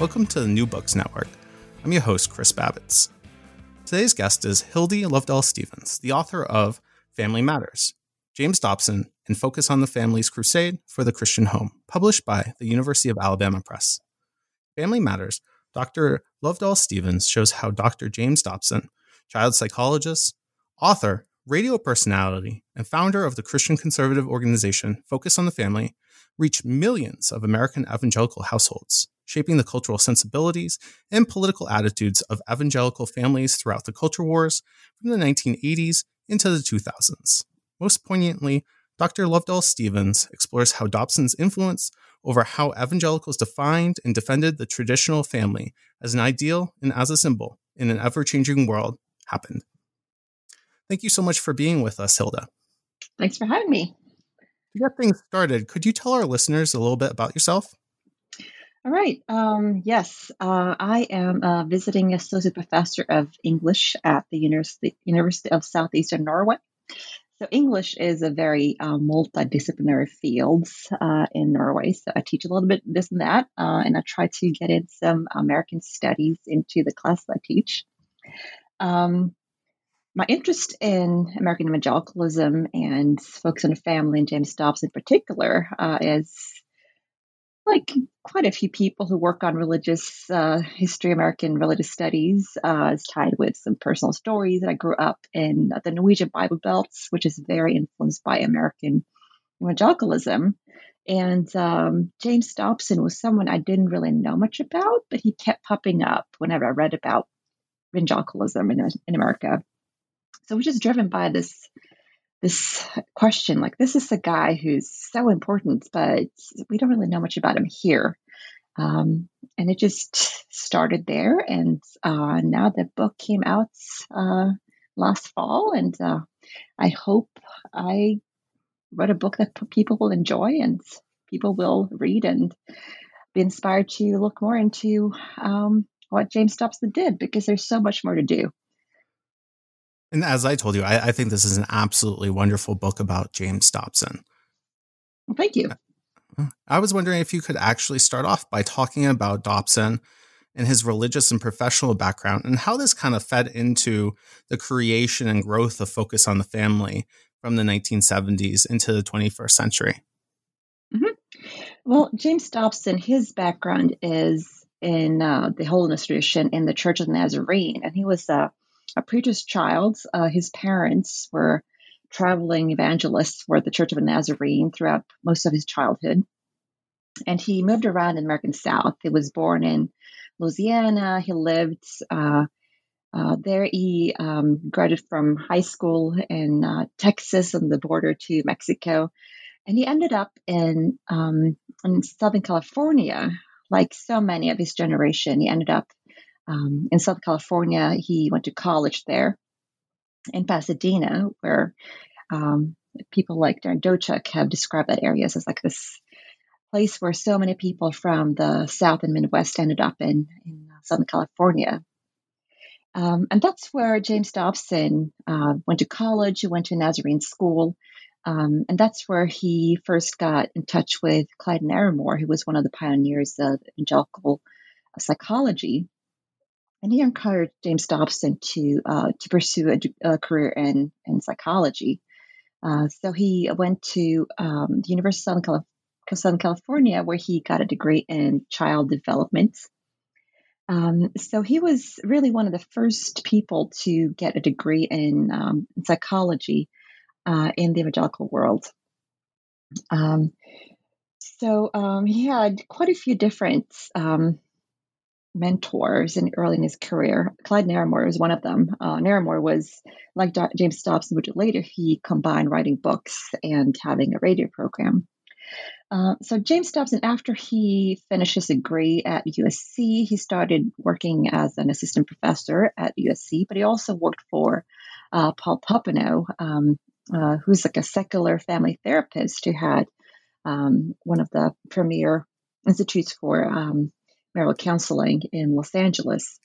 Welcome to the New Books Network. I'm your host, Chris Babits. Today's guest is Hilde Løvdal Stephens, the author of Family Matters, James Dobson, and Focus on the Family's Crusade for the Christian Home, published by the University of Alabama Press. Family Matters, Dr. Løvdal Stephens shows how Dr. James Dobson, child psychologist, author, radio personality, and founder of the Christian conservative organization Focus on the Family, reached millions of American evangelical households shaping the cultural sensibilities and political attitudes of evangelical families throughout the culture wars from the 1980s into the 2000s. Most poignantly, Dr. Løvdal Stephens explores how Dobson's influence over how evangelicals defined and defended the traditional family as an ideal and as a symbol in an ever changing world happened. Thank you so much for being with us, Hilde. Thanks for having me. To get things started, could you tell our listeners a little bit about yourself? All right. Um, yes, uh, I am a visiting associate professor of English at the University, University of Southeastern Norway. So, English is a very uh, multidisciplinary field uh, in Norway. So, I teach a little bit this and that, uh, and I try to get in some American studies into the class I teach. Um, my interest in American evangelicalism and focus on the family and James Dobbs in particular uh, is like quite a few people who work on religious uh, history, American religious studies, uh, is tied with some personal stories. I grew up in the Norwegian Bible Belts, which is very influenced by American evangelicalism. And um, James Dobson was someone I didn't really know much about, but he kept popping up whenever I read about evangelicalism in, in America. So, which is driven by this this question like this is a guy who's so important but we don't really know much about him here. Um, and it just started there and uh, now the book came out uh, last fall and uh, i hope i wrote a book that people will enjoy and people will read and be inspired to look more into um, what james dobson did because there's so much more to do and as I told you, I, I, think this is an absolutely wonderful book about James Dobson. Well, thank you. Uh, I was wondering if you could actually start off by talking about Dobson and his religious and professional background and how this kind of fed into the creation and growth of Focus on the Family from the 1970s into the 21st century. Mm-hmm. Well, James Dobson, his background is in uh, the holiness tradition in the Church of the Nazarene, and he was a a preacher's child. Uh, his parents were traveling evangelists for the Church of Nazarene throughout most of his childhood. And he moved around in the American South. He was born in Louisiana. He lived uh, uh, there. He um, graduated from high school in uh, Texas on the border to Mexico. And he ended up in, um, in Southern California, like so many of his generation. He ended up um, in Southern California. He went to college there in Pasadena, where um, people like Darren Dochuk have described that area as like this place where so many people from the South and Midwest ended up in, in Southern California. Um, and that's where James Dobson uh, went to college, he went to Nazarene school. Um, and that's where he first got in touch with Clyde Narramore, who was one of the pioneers of evangelical psychology. And he encouraged James Dobson to uh, to pursue a, a, career in in psychology. Uh, so he went to um, the University of Southern, Southern, California, where he got a degree in child development. Um, so he was really one of the first people to get a degree in, um, psychology uh, in the evangelical world. Um, so um, he had quite a few different um, mentors in early in his career. Clyde Narramore was one of them. Uh, Narramore was like Do- James Dobson, which later he combined writing books and having a radio program. Uh, so James Dobson, after he finished his degree at USC, he started working as an assistant professor at USC, but he also worked for uh, Paul Popenoe, um, uh, who's like a secular family therapist who had um, one of the premier institutes for um, marital counseling in Los Angeles.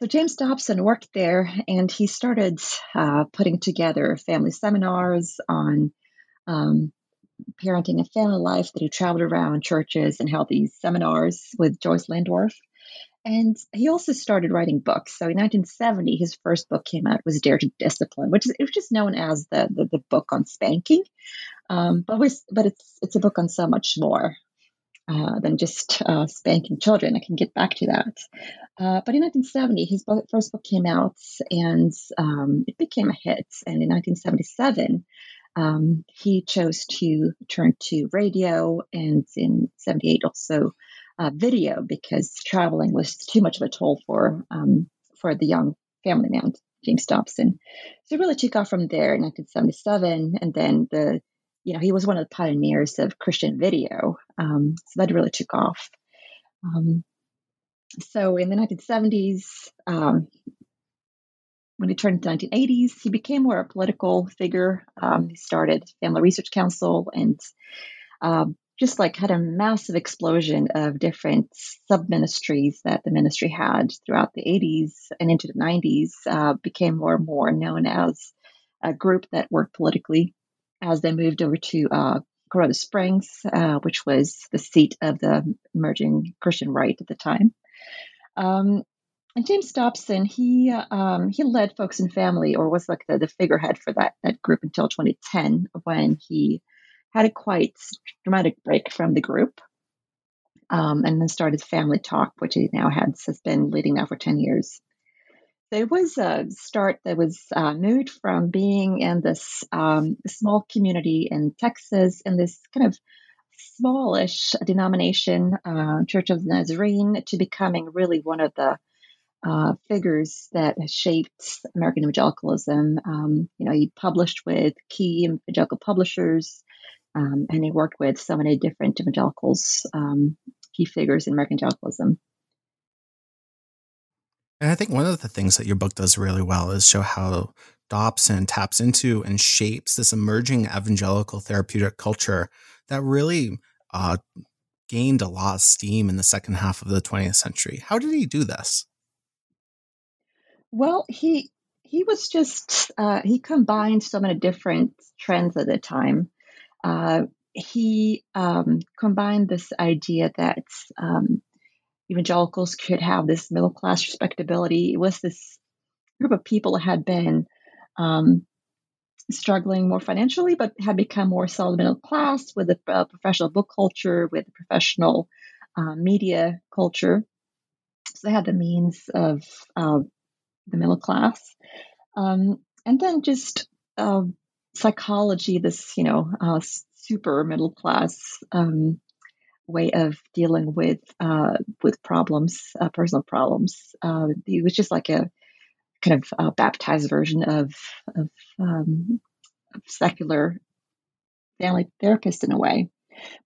So James Dobson worked there, and he started uh, putting together family seminars on um, parenting and family life. That he traveled around churches and held these seminars with Joyce Landorf. And he also started writing books. So in 1970, his first book came out was Dare to Discipline, which is just known as the the, the book on spanking. Um, but but it's it's a book on so much more uh, than just uh, spanking children. I can get back to that. Uh, but in 1970, his first book came out and um, it became a hit. And in 1977, um, he chose to turn to radio and in 78 also uh, video because traveling was too much of a toll for um, for the young family man James Dobson. So it really took off from there in 1977, and then the you know he was one of the pioneers of Christian video, um, so that really took off. Um, so in the 1970s, um, when he turned into 1980s, he became more a political figure. Um, he started Family Research Council and um, just like had a massive explosion of different sub ministries that the ministry had throughout the 80s and into the 90s, uh, became more and more known as a group that worked politically as they moved over to uh, Colorado Springs, uh, which was the seat of the emerging Christian right at the time. Um, and James Dobson, he um, he led Focus and Family, or was like the, the figurehead for that that group until 2010, when he had a quite dramatic break from the group um, and then started Family Talk, which he now has, has been leading now for 10 years. There was a start that was uh, moved from being in this um, small community in Texas in this kind of smallish denomination, uh, Church of the Nazarene, to becoming really one of the uh, figures that shaped American evangelicalism. Um, you know, he published with key evangelical publishers, um, and he worked with so many different evangelicals, um, key figures in American evangelicalism. And I think one of the things that your book does really well is show how Dobson taps into and shapes this emerging evangelical therapeutic culture that really uh, gained a lot of steam in the second half of the 20th century. How did he do this? Well, he he was just uh, he combined so many different trends at the time uh, he um, combined this idea that um, evangelicals could have this middle class respectability. It was this group of people that had been um, struggling more financially, but had become more solid middle class with a professional book culture, with a professional uh, media culture. So they had the means of uh, the middle class. Um, and then just uh, psychology, this you know uh, super middle class um, way of dealing with uh, with problems, uh, personal problems. Uh, it was just like a kind of baptized version of of, um, of secular family therapist in a way,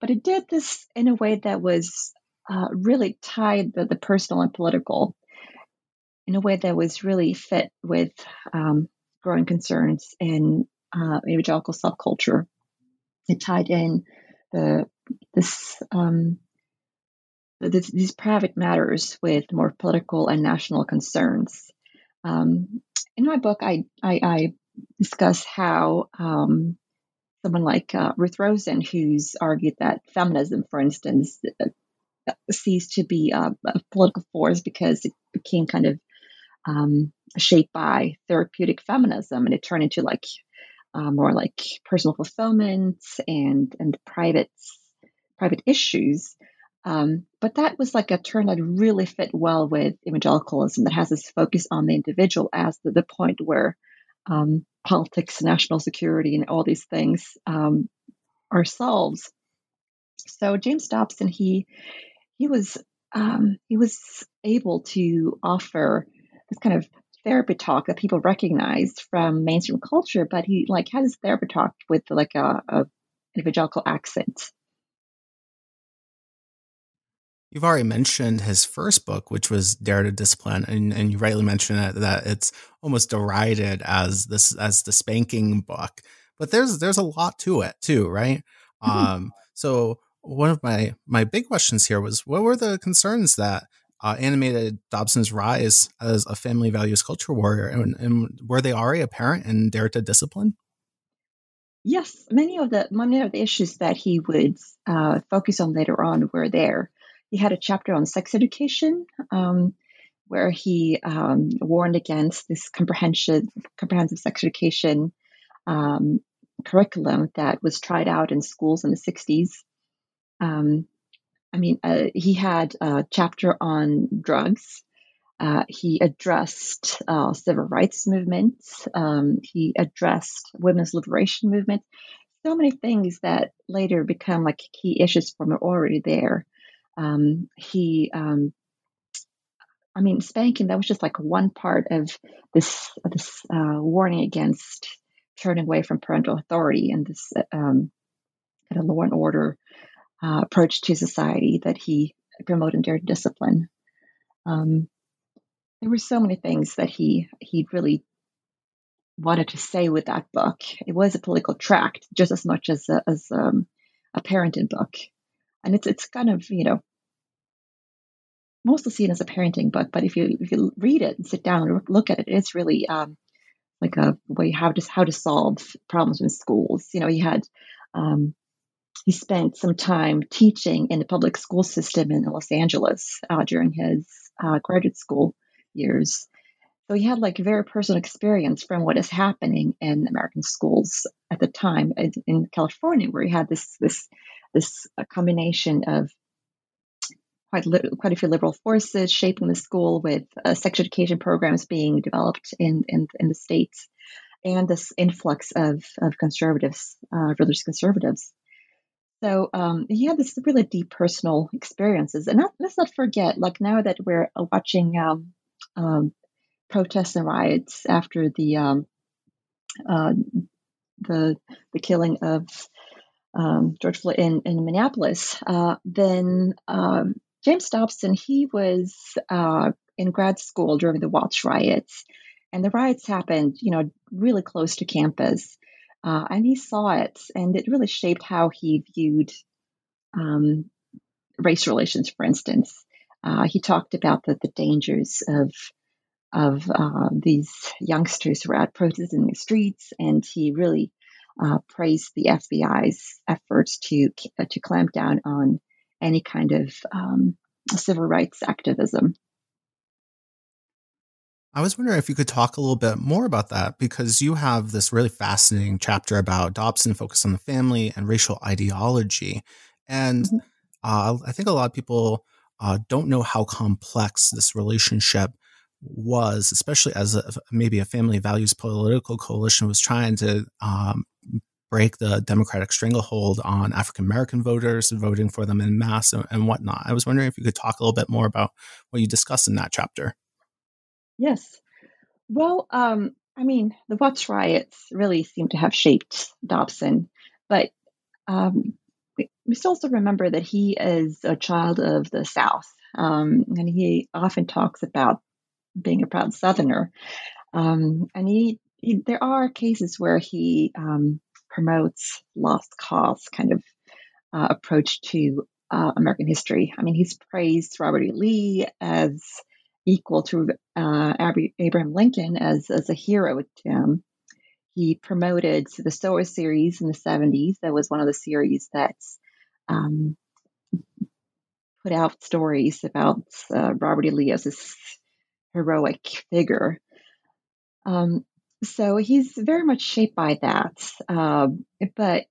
but it did this in a way that was uh, really tied the, the personal and political in a way that was really fit with um, growing concerns in uh, evangelical subculture. It tied in the this um, this, these private matters with more political and national concerns. Um, in my book, I I, I discuss how um, someone like uh, Ruth Rosen, who's argued that feminism, for instance, uh, ceased to be a, a, political force because it became kind of um, shaped by therapeutic feminism, and it turned into like uh, more like personal fulfillment and and private private issues. Um, but that was like a turn that really fit well with evangelicalism that has this focus on the individual as the, the point where um, politics, national security, and all these things um, solved. So James Dobson, he he was um, he was able to offer this kind of therapy talk that people recognized from mainstream culture, but he like had his therapy talk with like a, a evangelical accent. You've already mentioned his first book, which was Dare to Discipline, and, and you rightly mentioned it, that it's almost derided as this as the spanking book. But there's there's a lot to it too, right? Mm-hmm. Um, so one of my my big questions here was what were the concerns that uh, animated Dobson's rise as a family values culture warrior, and, and were they already apparent in Dare to Discipline? Yes, many of the many of the issues that he would uh, focus on later on were there. He had a chapter on sex education, um, where he um, warned against this comprehensive comprehensive sex education um, curriculum that was tried out in schools in the 60s. Um, I mean, uh, he had a chapter on drugs. Uh, he addressed uh, civil rights movements. Um, he addressed women's liberation movement. So many things that later become like key issues from are already there. Um, he, um, I mean, spanking that was just like one part of this this uh, warning against turning away from parental authority and this um, kind of law and order uh, approach to society that he promoted to Discipline. Um, there were so many things that he he really wanted to say with that book. It was a political tract just as much as a, as um, a parenting book, and it's it's kind of you know mostly seen as a parenting book. But if you if you read it and sit down and look at it, it's really um, like a way how to how to solve problems in schools. You know, he had um, he spent some time teaching in the public school system in Los Angeles uh, during his uh, graduate school years. So he had like very personal experience from what is happening in American schools at the time in, in California, where he had this this this combination of quite li- quite a few liberal forces shaping the school, with uh, sex education programs being developed in in, in the states, and this influx of of conservatives, uh, religious conservatives. So um, he had this really deep personal experiences, and not, let's not forget, like now that we're uh, watching um, um, protests and riots after the um, uh, the the killing of um, George Floyd in, in Minneapolis, uh, then um, James Dobson he was uh, in grad school during the Watts riots, and the riots happened, you know, really close to campus. Uh, and he saw it, and it really shaped how he viewed um, race relations, for instance. Uh, he talked about the, the dangers of of uh, these youngsters who were out protesting in the streets, and he really uh, praised the FBI's efforts to uh, to clamp down on any kind of um, civil rights activism. I was wondering if you could talk a little bit more about that because you have this really fascinating chapter about Dobson focus on the family and racial ideology. And mm-hmm. uh, I think a lot of people uh, don't know how complex this relationship was, especially as a, maybe a family values political coalition was trying to um, break the Democratic stranglehold on African American voters and voting for them in mass and, and whatnot. I was wondering if you could talk a little bit more about what you discussed in that chapter. Yes. Well, um, I mean, the Watts riots really seem to have shaped Dobson, but um, we must also remember that he is a child of the South, um, and he often talks about being a proud Southerner. Um, and he, he, there are cases where he um, promotes lost cause kind of uh, approach to uh, American history. I mean, he's praised Robert E. Lee as equal to uh, Abraham Lincoln as, as a hero to him. He promoted the Sower series in the 70s. That was one of the series that um, put out stories about uh, Robert E. Lee as this heroic figure. Um, so he's very much shaped by that. Uh, but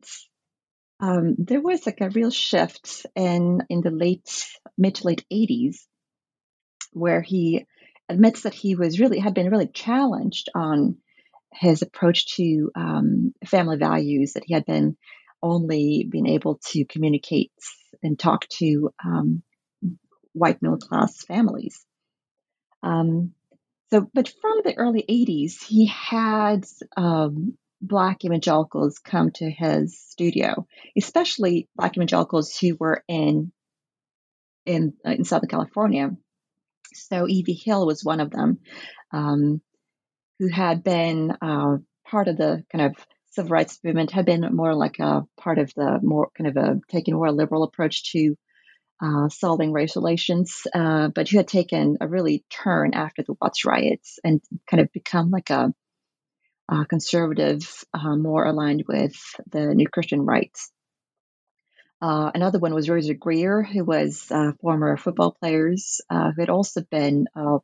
um, there was like a real shift in in the late mid to late 80s where he admits that he was really had been really challenged on his approach to um, family values that he had been only being able to communicate and talk to um, white middle class families. Um, so, but from the early 80s, he had um, Black evangelicals come to his studio, especially Black evangelicals who were in in uh, in Southern California. So E.V. Hill was one of them, um, who had been uh, part of the kind of civil rights movement, had been more like a part of the more kind of a taking more liberal approach to uh, solving race relations, uh, but who had taken a really turn after the Watts riots and kind of become like a, a conservative, uh, more aligned with the New Christian rights. Uh, another one was Rosey Grier, who was a former football players, uh, who had also been a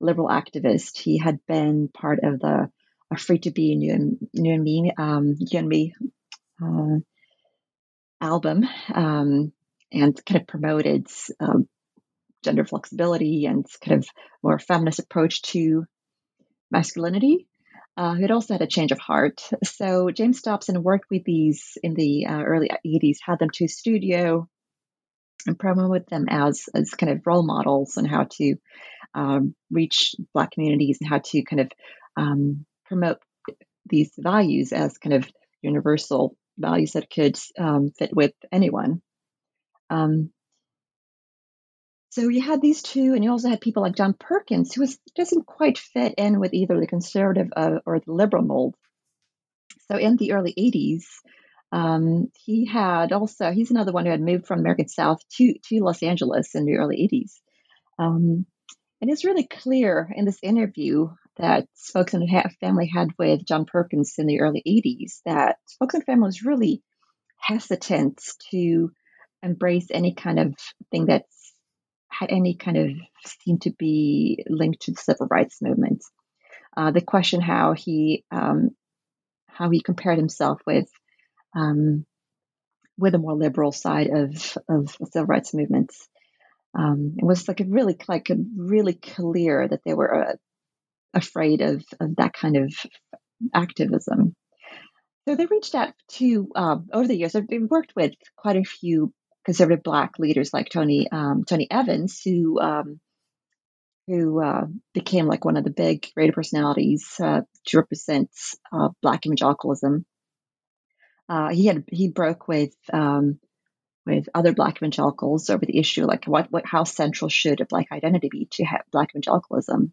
liberal activist. He had been part of the Free to Be New New Me, um, you Me uh, album um, and kind of promoted um, gender flexibility and kind of more feminist approach to masculinity. Uh, who had also had a change of heart. So James Dobson worked with these in the uh, early 80s, had them to studio and promoted them as, as kind of role models on how to um, reach Black communities and how to kind of um, promote these values as kind of universal values that could um, fit with anyone. Um, so you had these two, and you also had people like John Perkins, who was, doesn't quite fit in with either the conservative uh, or the liberal mold. So in the early 80s, um, he had also, he's another one who had moved from American South to, to Los Angeles in the early 80s. Um, and it's really clear in this interview that Focus on Family had with John Perkins in the early 80s that Focus on Family was really hesitant to embrace any kind of thing that's had any kind of seemed to be linked to the civil rights movement. Uh, the question how he um, how he compared himself with um, with a more liberal side of of the civil rights movements. Um, it was like a really like a really clear that they were uh, afraid of, of that kind of activism. So they reached out to um, over the years. They've worked with quite a few conservative black leaders like Tony um, Tony Evans, who um, who uh, became like one of the big radio personalities uh, to represent uh, black evangelicalism. Uh, he had he broke with um, with other black evangelicals over the issue like what what how central should a black identity be to black evangelicalism.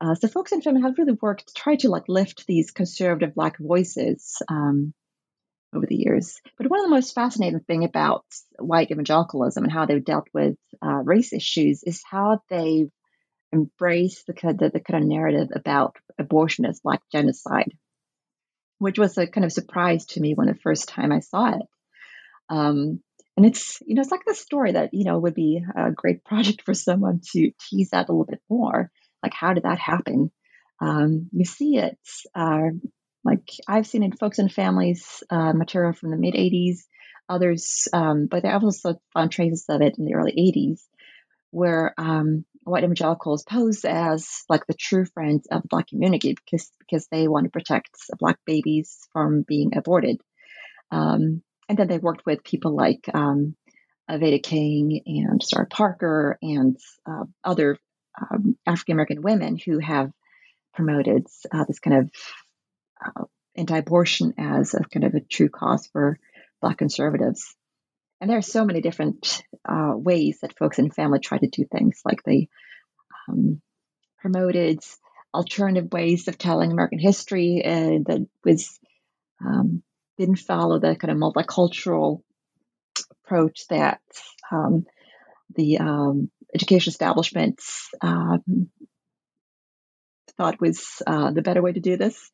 Uh, so Focus on Family have really worked to try to like lift these conservative black voices um, over the years. But one of the most fascinating thing about white evangelicalism and how they've dealt with uh, race issues is how they've embraced the, the, the kind of narrative about abortion as black genocide, which was a kind of surprise to me when the first time I saw it. Um, and it's you know it's like a story that you know would be a great project for someone to tease out a little bit more. Like how did that happen? Um, you see it uh, like I've seen in Focus on Family's uh, material from the mid 80s, others, um, but I also found traces of it in the early 80s, where um, white evangelicals pose as like the true friends of the Black community because because they want to protect Black babies from being aborted. Um, and then they worked with people like um, Veda King and Star Parker and uh, other um, African American women who have promoted uh, this kind of uh, anti-abortion as a kind of a true cause for Black conservatives. And there are so many different uh, ways that Focus on Family try to do things, like they um, promoted alternative ways of telling American history uh, that was um, didn't follow the kind of multicultural approach that um, the um, education establishments um, thought was uh, the better way to do this.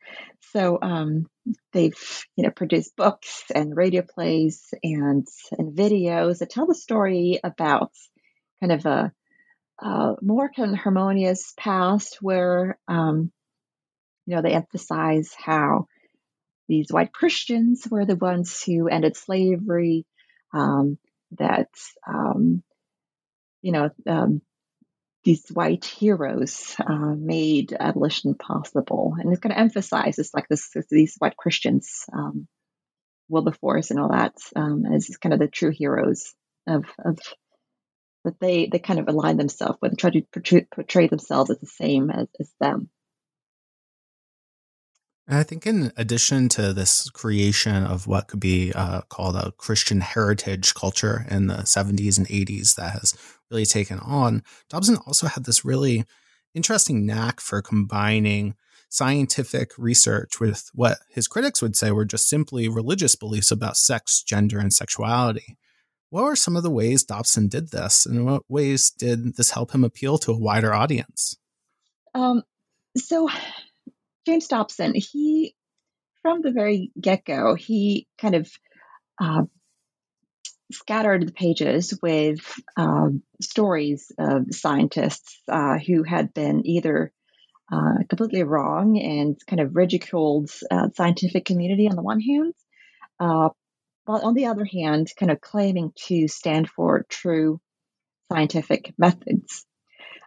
So um, they've you know produced books and radio plays and and videos that tell the story about kind of a, a more kind of harmonious past where um, you know they emphasize how these white Christians were the ones who ended slavery. Um, that um, you know um, these white heroes uh, made abolition possible, and it's going to emphasize this like this, these white Christians, um, Wilberforce and all that, um, as kind of the true heroes of of that they they kind of align themselves with, try to portray, portray themselves as the same as, as them. And I think, in addition to this creation of what could be uh, called a Christian heritage culture in the 70s and 80s that has really taken on, Dobson also had this really interesting knack for combining scientific research with what his critics would say were just simply religious beliefs about sex, gender, and sexuality. What were some of the ways Dobson did this, and what ways did this help him appeal to a wider audience? Um, so James Dobson, he from the very get go, he kind of uh, scattered the pages with uh, stories of scientists uh, who had been either uh, completely wrong and kind of ridiculed uh, scientific community on the one hand, uh, while on the other hand, kind of claiming to stand for true scientific methods.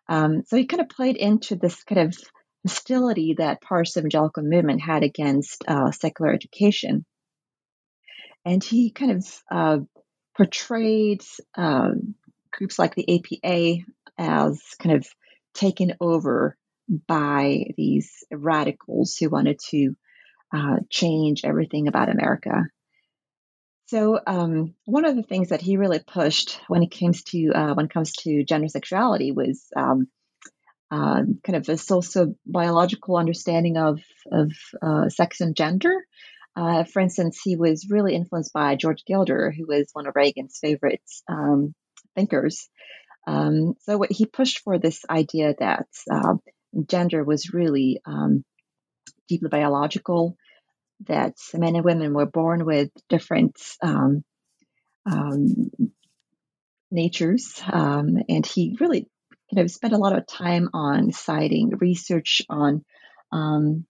Um, so he kind of played into this kind of hostility that parts of evangelical movement had against uh, secular education. And he kind of uh, portrayed uh, groups like the APA as kind of taken over by these radicals who wanted to uh, change everything about America. So um, one of the things that he really pushed when it comes to uh, when it comes to gender sexuality was um, uh, kind of a socio-biological understanding of of uh, sex and gender. Uh, for instance, he was really influenced by George Gilder, who was one of Reagan's favorite um, thinkers. Um, so he pushed for this idea that uh, gender was really um, deeply biological, that men and women were born with different um, um, natures, um, and he really kind of spent a lot of time on citing research on, um,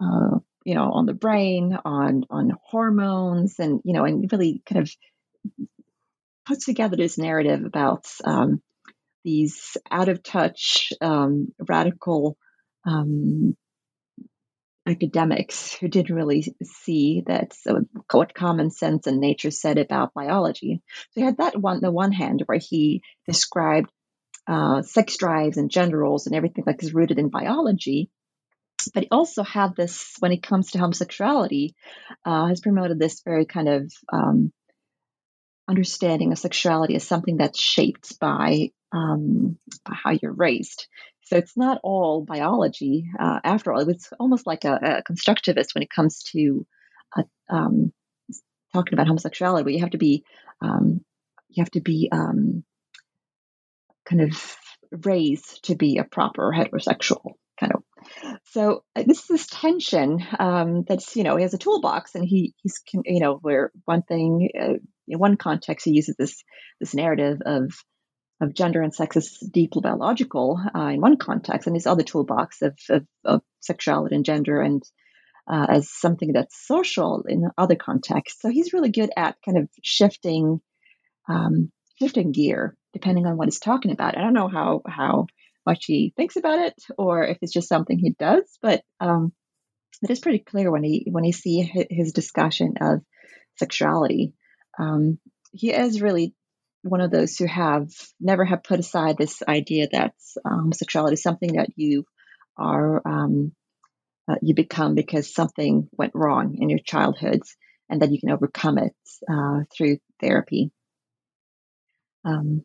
uh, you know, on the brain, on on hormones, and you know, and really kind of puts together this narrative about um, these out of touch, um, radical um, academics who didn't really see that so what common sense and nature said about biology. So he had that one, the one hand where he described uh, sex drives and gender roles and everything like is rooted in biology. But he also had this when it comes to homosexuality, uh, has promoted this very kind of um, understanding of sexuality as something that's shaped by, um, by how you're raised. So it's not all biology. Uh, after all, it's almost like a, a, constructivist when it comes to uh, um, talking about homosexuality. you have to be um, you have to be um, kind of raised to be a proper heterosexual kind of. So uh, this is this tension um, that's you know he has a toolbox and he he's you know where one thing uh, in one context he uses this this narrative of of gender and sex is deeply biological uh, in one context and his other toolbox of, of, of sexuality and gender and uh, as something that's social in other contexts. So he's really good at kind of shifting um, shifting gear depending on what he's talking about. I don't know how how much he thinks about it or if it's just something he does, but um, it is pretty clear when he when he see his discussion of sexuality. Um, he is really one of those who have never have put aside this idea that um, sexuality is something that you are um, uh, you become because something went wrong in your childhood and that you can overcome it uh, through therapy. Um.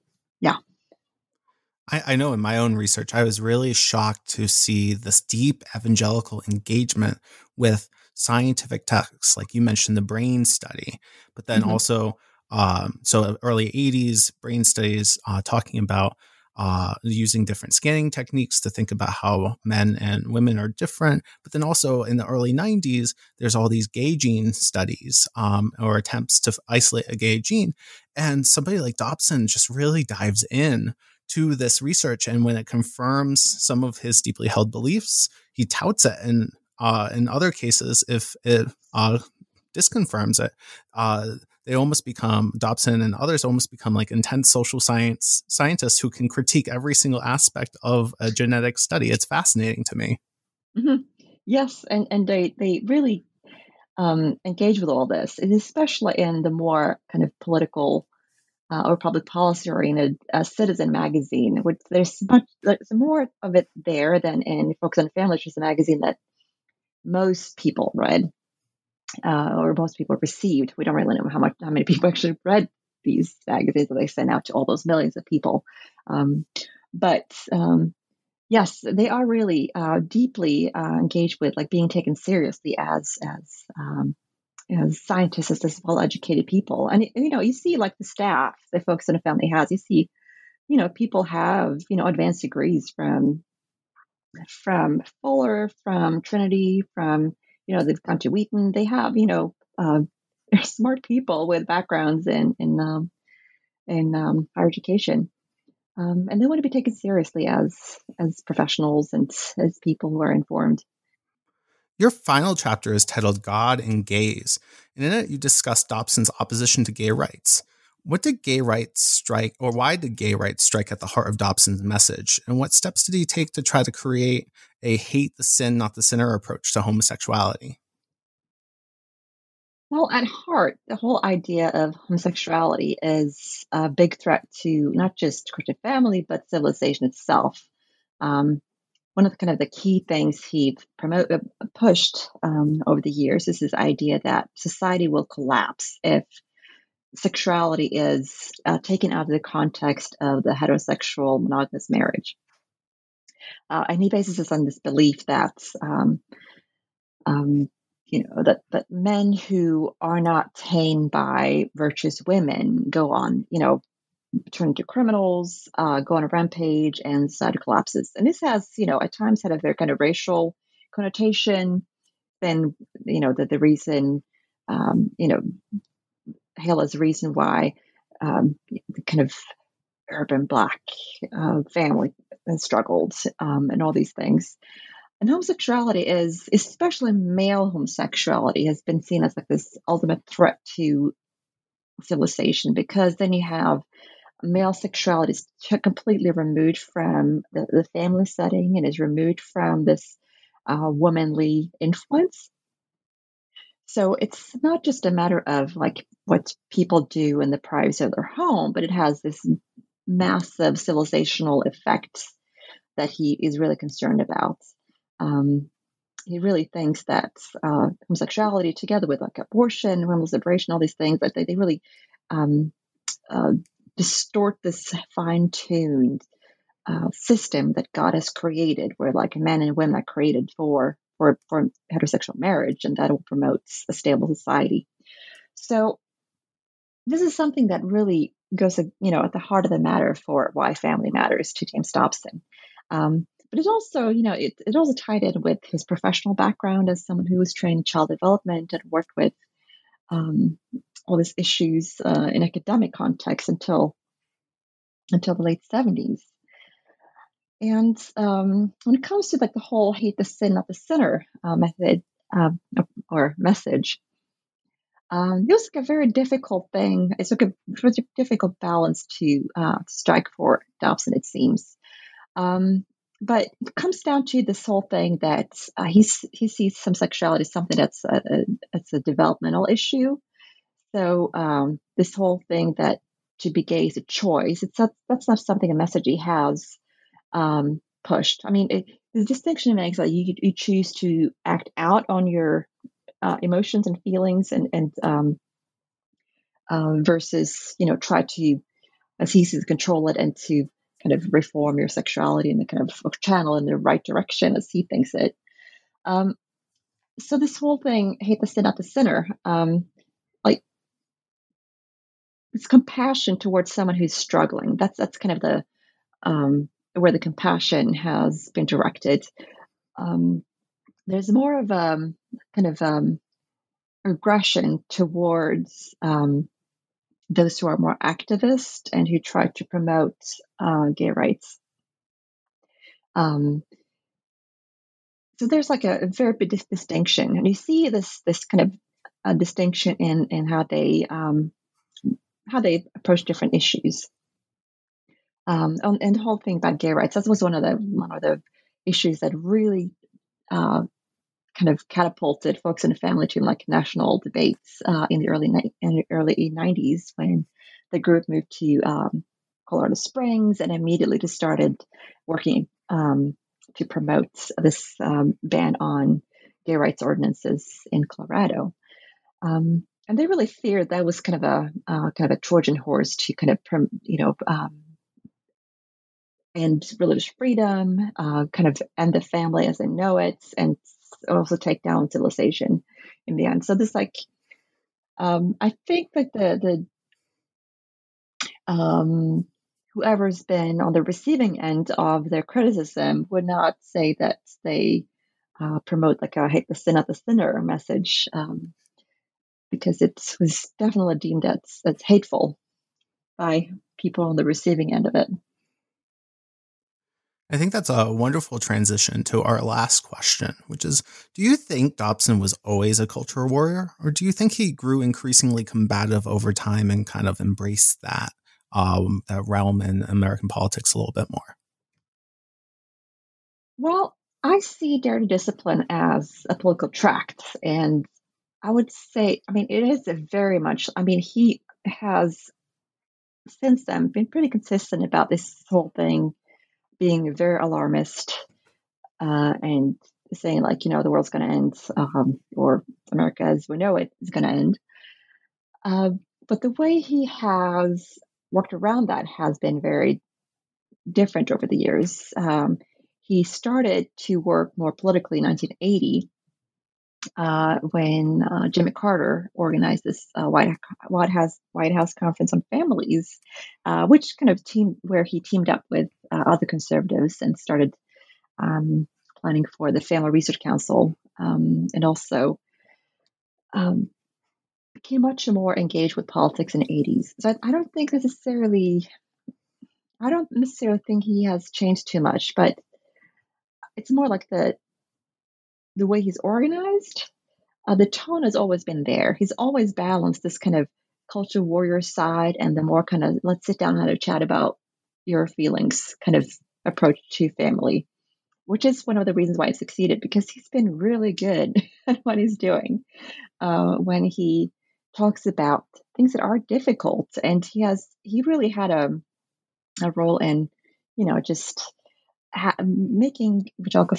I, I know in my own research, I was really shocked to see this deep evangelical engagement with scientific texts, like you mentioned, the brain study, but then mm-hmm. also, um, so early 80s brain studies uh, talking about uh, using different scanning techniques to think about how men and women are different. But then also in the early 90s, there's all these gay gene studies um, or attempts to isolate a gay gene. And somebody like Dobson just really dives in to this research. And when it confirms some of his deeply held beliefs, he touts it. And uh, in other cases, if it uh, disconfirms it, uh, they almost become Dobson and others almost become like intense social science scientists who can critique every single aspect of a genetic study. It's fascinating to me. Mm-hmm. Yes, and and they they really um, engage with all this, and especially in the more kind of political uh, or public policy oriented uh, Citizen magazine, which there's much there's more of it there than in Focus on Family, which is a magazine that most people read uh, or most people received. We don't really know how much how many people actually read these magazines that they sent out to all those millions of people. Um, but um, yes, they are really uh, deeply uh, engaged with like being taken seriously as as um, as scientists, as well educated people. And you know, you see like the staff the Focus on the Family has. You see, you know, people have you know advanced degrees from from Fuller, from Trinity, from you know they've gone to Wheaton. They have you know uh, smart people with backgrounds in in um, in um, higher education, um, and they want to be taken seriously as as professionals and as people who are informed. Your final chapter is titled God and Gays, and in it you discuss Dobson's opposition to gay rights. What did gay rights strike, or why did gay rights strike at the heart of Dobson's message? And what steps did he take to try to create a hate the sin, not the sinner approach to homosexuality? Well, at heart, the whole idea of homosexuality is a big threat to not just Christian family, but civilization itself. Um, one of the kind of the key things he promote, uh, pushed um, over the years is this idea that society will collapse if sexuality is uh, taken out of the context of the heterosexual monogamous marriage. Uh, and he bases this on this belief that, um, um, you know, that, that men who are not tamed by virtuous women go on, you know, turn into criminals, uh, go on a rampage, and society collapses. And this has, you know, at times had a very kind of racial connotation. Then, you know, the, the reason, um, you know, hail as reason why um, kind of urban black uh, family has struggled um, and all these things. And homosexuality is, especially male homosexuality, has been seen as like this ultimate threat to civilization because then you have male sexuality is completely removed from the, the family setting and is removed from this uh, womanly influence. So it's not just a matter of like what people do in the privacy of their home, but it has this massive civilizational effect that he is really concerned about. Um, he really thinks that uh, homosexuality, together with like abortion, women's liberation, all these things, that they, they really um, uh, distort this fine tuned uh, system that God has created, where like men and women are created for, for, for heterosexual marriage, and that will promote a stable society. So this is something that really goes, you know, at the heart of the matter for why family matters to James Dobson. Um, but it also, you know, it, it also tied in with his professional background as someone who was trained in child development and worked with um, all these issues uh, in academic context until until the late 70s. And um, when it comes to like the whole hate the sin, not the sinner uh, method uh, or message, um, it was like a very difficult thing. It's like a very difficult balance to uh, strike for Dobson, it seems. Um, but it comes down to this whole thing that uh, he sees some sexuality as something that's a, a, it's a developmental issue. So um, this whole thing that to be gay is a choice, it's not, that's not something a message he has um, pushed. I mean, it, the distinction makes that you, you choose to act out on your uh, emotions and feelings and, and um, uh, versus, you know, try to, as he says, control it and to kind of reform your sexuality and the kind of channel in the right direction as he thinks it. Um, so this whole thing, hate the sin, not the sinner, um, it's compassion towards someone who's struggling. That's that's kind of the um, where the compassion has been directed. Um, there's more of a um, kind of um, aggression towards um, those who are more activist and who try to promote uh, gay rights. Um, so there's like a, a very big distinction, and you see this this kind of a distinction in in how they um, how they approach different issues. Um, and the whole thing about gay rights that was one of the one of the issues that really uh, kind of catapulted Focus on the Family to like national debates uh, in the early in the early 90s when the group moved to um, Colorado Springs and immediately just started working um, to promote this um, ban on gay rights ordinances in Colorado. Um, and they really feared that was kind of a uh, kind of a Trojan horse to kind of you know um, end religious freedom, uh, kind of end the family as they know it, and also take down civilization in the end. So this like um, I think that the the um, whoever's been on the receiving end of their criticism would not say that they uh, promote like a hate the sin of the sinner message. Um, because it was definitely deemed as, as hateful by people on the receiving end of it. I think that's a wonderful transition to our last question, which is Do you think Dobson was always a culture warrior, or do you think he grew increasingly combative over time and kind of embraced that, um, that realm in American politics a little bit more? Well, I see Dare to Discipline as a political tract, and I would say, I mean, it is very much, I mean, he has since then been pretty consistent about this whole thing being very alarmist uh, and saying, like, you know, the world's going to end um, or America as we know it is going to end. Uh, but the way he has worked around that has been very different over the years. Um, he started to work more politically in 1980 uh, when uh, Jimmy Carter organized this uh, White, White, House White House conference on families, uh, which kind of team where he teamed up with uh, other conservatives and started um, planning for the Family Research Council, um, and also um, became much more engaged with politics in the 80s. So I, I don't think necessarily, I don't necessarily think he has changed too much, but it's more like the the way he's organized, uh, the tone has always been there. He's always balanced this kind of culture warrior side and the more kind of let's sit down and have a chat about your feelings kind of approach to family, which is one of the reasons why he succeeded because he's been really good at what he's doing uh, when he talks about things that are difficult. And he has, he really had a, a role in, you know, just ha- making evangelical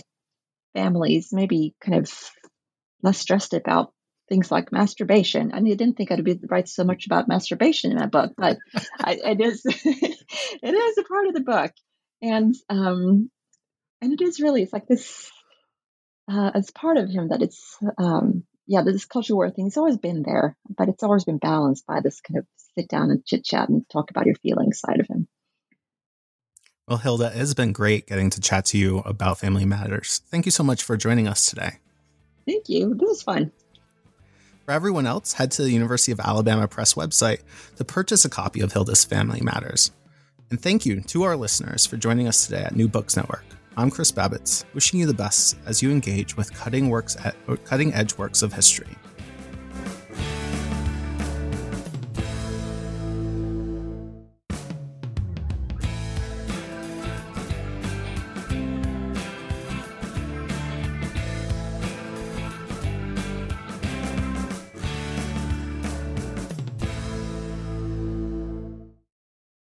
families maybe kind of less stressed about things like masturbation. I mean, I didn't think I'd be write so much about masturbation in my book, but I, it is it is a part of the book, and um, and it is really it's like this uh, as part of him that it's um, yeah this culture war thing. It's always been there, but it's always been balanced by this kind of sit down and chit chat and talk about your feelings side of him. Well, Hilde, it has been great getting to chat to you about Family Matters. Thank you so much for joining us today. Thank you. This was fun. For everyone else, head to the University of Alabama Press website to purchase a copy of Hilde's Family Matters. And thank you to our listeners for joining us today at New Books Network. I'm Chris Babits, wishing you the best as you engage with cutting works at, cutting edge works of history.